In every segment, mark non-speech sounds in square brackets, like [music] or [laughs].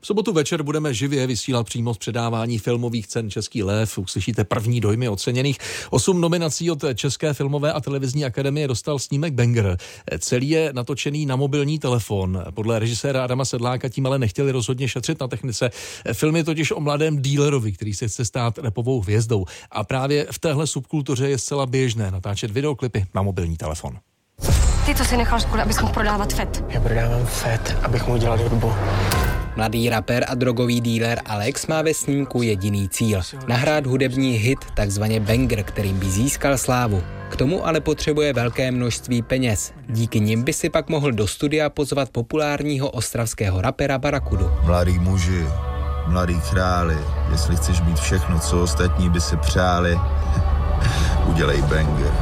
V sobotu večer budeme živě vysílat přímo z předávání filmových cen Český lev. Uslyšíte první dojmy oceněných. Osm nominací od České filmové a televizní akademie dostal snímek Banger. Celý je natočený na mobilní telefon. Podle režiséra Adama Sedláka tím ale nechtěli rozhodně šetřit na technice. Film je totiž o mladém dílerovi, který se chce stát repovou hvězdou. A právě v téhle subkultuře je zcela běžné natáčet videoklipy na mobilní telefon. Ty to si nechal škoda, abys mohl prodávat FET. Já prodávám FET, abych mu udělal hudbu. Mladý rapper a drogový díler Alex má ve snímku jediný cíl. Nahrát hudební hit, takzvaně banger, kterým by získal slávu. K tomu ale potřebuje velké množství peněz. Díky nim by si pak mohl do studia pozvat populárního ostravského rapera Barakudu. Mladý muži, mladý králi, jestli chceš mít všechno, co ostatní by si přáli, [laughs] udělej banger.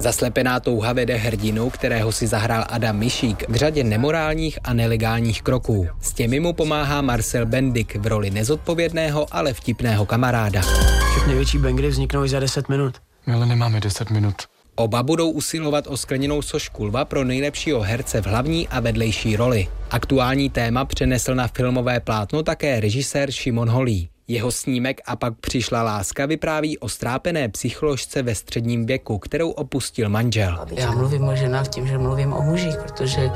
Zaslepená touha vede hrdinu, kterého si zahrál Adam Mišík k řadě nemorálních a nelegálních kroků. S těmi mu pomáhá Marcel Bendik v roli nezodpovědného, ale vtipného kamaráda. Všechny větší bangry vzniknou i za 10 minut. My ale nemáme 10 minut. Oba budou usilovat o skleněnou sošku lva pro nejlepšího herce v hlavní a vedlejší roli. Aktuální téma přenesl na filmové plátno také režisér Šimon Holý. Jeho snímek a pak přišla láska vypráví o strápené psycholožce ve středním věku, kterou opustil manžel. Já mluvím o ženách tím, že mluvím o mužích, protože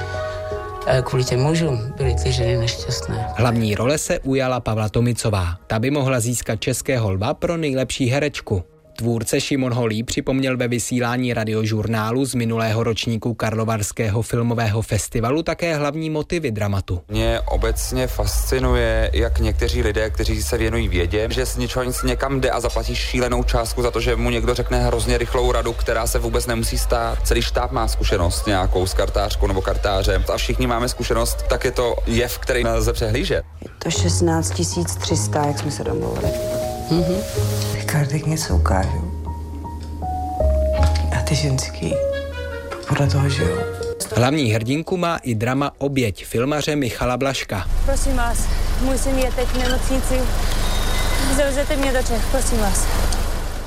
eh, kvůli těm mužům byly ty ženy nešťastné. Hlavní role se ujala Pavla Tomicová. Ta by mohla získat Českého lva pro nejlepší herečku. Tvůrce Šimon Holý připomněl ve vysílání radiožurnálu z minulého ročníku Karlovarského filmového festivalu také hlavní motivy dramatu. Mě obecně fascinuje, jak někteří lidé, kteří se věnují vědě, že z ničeho nic někam jde a zaplatí šílenou částku za to, že mu někdo řekne hrozně rychlou radu, která se vůbec nemusí stát. Celý štáb má zkušenost nějakou s kartářkou nebo kartářem a všichni máme zkušenost, tak je to jev, který nelze přehlížet. Je to 16 300, jak jsme se domluvili. Mhm. Ty karty něco ukážu. A ty ženský podle toho žijou. Hlavní hrdinku má i drama Oběť filmaře Michala Blaška. Prosím vás, můj syn je teď v nemocnici. Zavezete mě do Čech, prosím vás.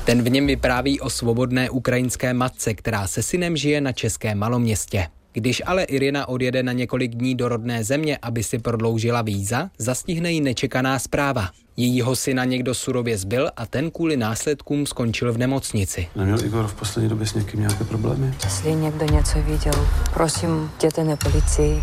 Ten v něm vypráví o svobodné ukrajinské matce, která se synem žije na českém maloměstě. Když ale Irina odjede na několik dní do rodné země, aby si prodloužila víza, zastihne ji nečekaná zpráva. Jejího syna někdo surově zbyl a ten kvůli následkům skončil v nemocnici. Neměl Igor v poslední době s někým nějaké problémy? Jestli někdo něco viděl, prosím, jděte na policii.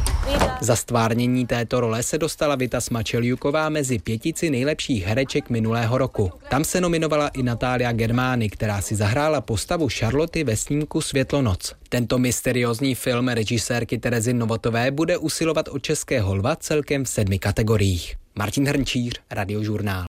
Za stvárnění této role se dostala Vita Smačeljuková mezi pětici nejlepších hereček minulého roku. Tam se nominovala i Natália Germány, která si zahrála postavu Charloty ve snímku Světlonoc. Tento mysteriózní film režisérky Terezy Novotové bude usilovat o českého lva celkem v sedmi kategoriích. Martin Hrnčíř, Radiožurnál.